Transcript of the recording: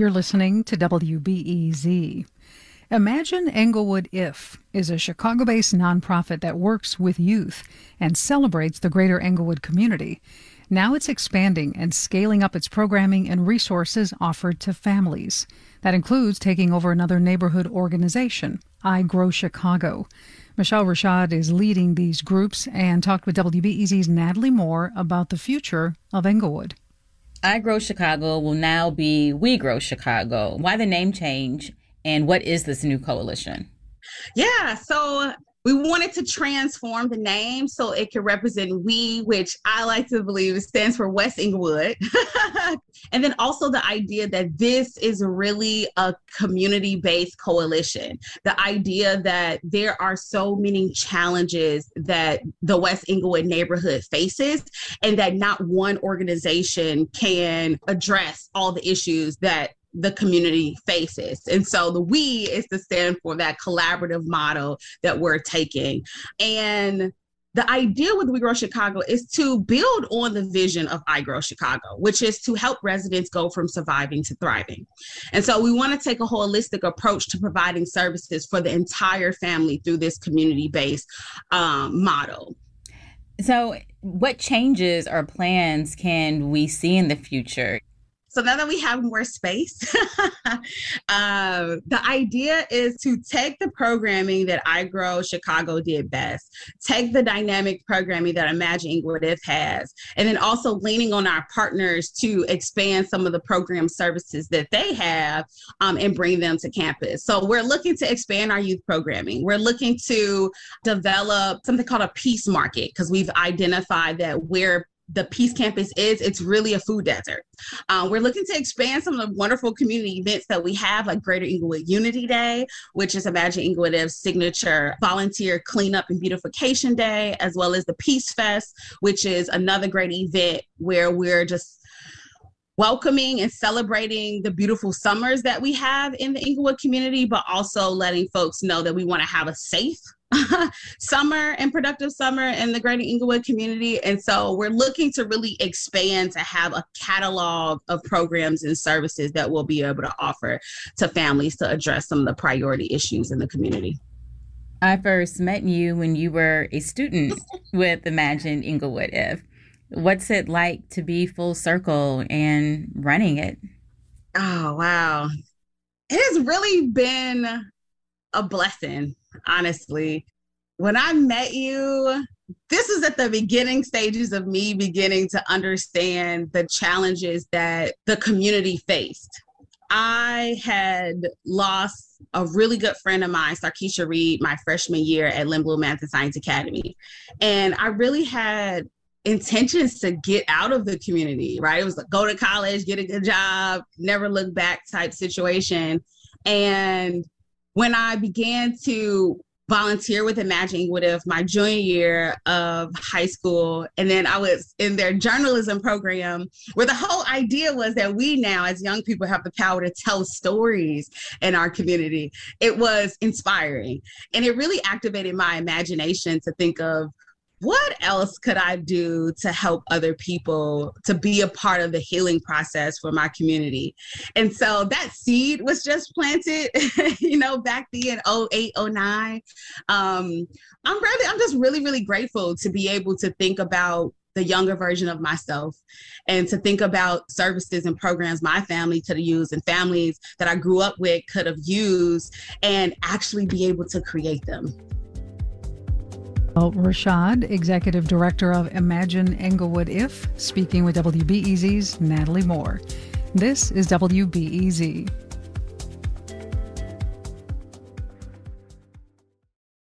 You're listening to WBEZ. Imagine Englewood If is a Chicago based nonprofit that works with youth and celebrates the greater Englewood community. Now it's expanding and scaling up its programming and resources offered to families. That includes taking over another neighborhood organization, I Grow Chicago. Michelle Rashad is leading these groups and talked with WBEZ's Natalie Moore about the future of Englewood. I Grow Chicago will now be We Grow Chicago. Why the name change? And what is this new coalition? Yeah, so we wanted to transform the name so it could represent we, which I like to believe stands for West Englewood. and then also the idea that this is really a community based coalition. The idea that there are so many challenges that the West Englewood neighborhood faces, and that not one organization can address all the issues that the community faces. And so the we is to stand for that collaborative model that we're taking. And the idea with We Grow Chicago is to build on the vision of I Grow Chicago, which is to help residents go from surviving to thriving. And so we want to take a holistic approach to providing services for the entire family through this community based um, model. So, what changes or plans can we see in the future? So now that we have more space, uh, the idea is to take the programming that I Grow Chicago did best, take the dynamic programming that Imagine Englewood has, and then also leaning on our partners to expand some of the program services that they have um, and bring them to campus. So we're looking to expand our youth programming. We're looking to develop something called a peace market because we've identified that where the Peace Campus is, it's really a food desert. Uh, we're looking to expand some of the wonderful community events that we have, like Greater Englewood Unity Day, which is Imagine Englewood's signature volunteer cleanup and beautification day, as well as the Peace Fest, which is another great event where we're just welcoming and celebrating the beautiful summers that we have in the Englewood community, but also letting folks know that we want to have a safe summer and productive summer in the greater Englewood community. And so we're looking to really expand to have a catalog of programs and services that we'll be able to offer to families to address some of the priority issues in the community. I first met you when you were a student with Imagine Englewood If. What's it like to be full circle and running it? Oh, wow. It has really been a blessing honestly. When I met you, this is at the beginning stages of me beginning to understand the challenges that the community faced. I had lost a really good friend of mine, Sarkeisha Reed, my freshman year at Lindblom Math and Science Academy. And I really had intentions to get out of the community, right? It was like go to college, get a good job, never look back type situation. And when I began to volunteer with Imagine If my junior year of high school. And then I was in their journalism program where the whole idea was that we now, as young people, have the power to tell stories in our community. It was inspiring. And it really activated my imagination to think of what else could I do to help other people to be a part of the healing process for my community? And so that seed was just planted, you know, back then, 08, 09. Um, I'm really, I'm just really, really grateful to be able to think about the younger version of myself and to think about services and programs my family could have used and families that I grew up with could have used and actually be able to create them. Rashad, Executive Director of Imagine Englewood If, speaking with WBEZ's Natalie Moore. This is WBEZ.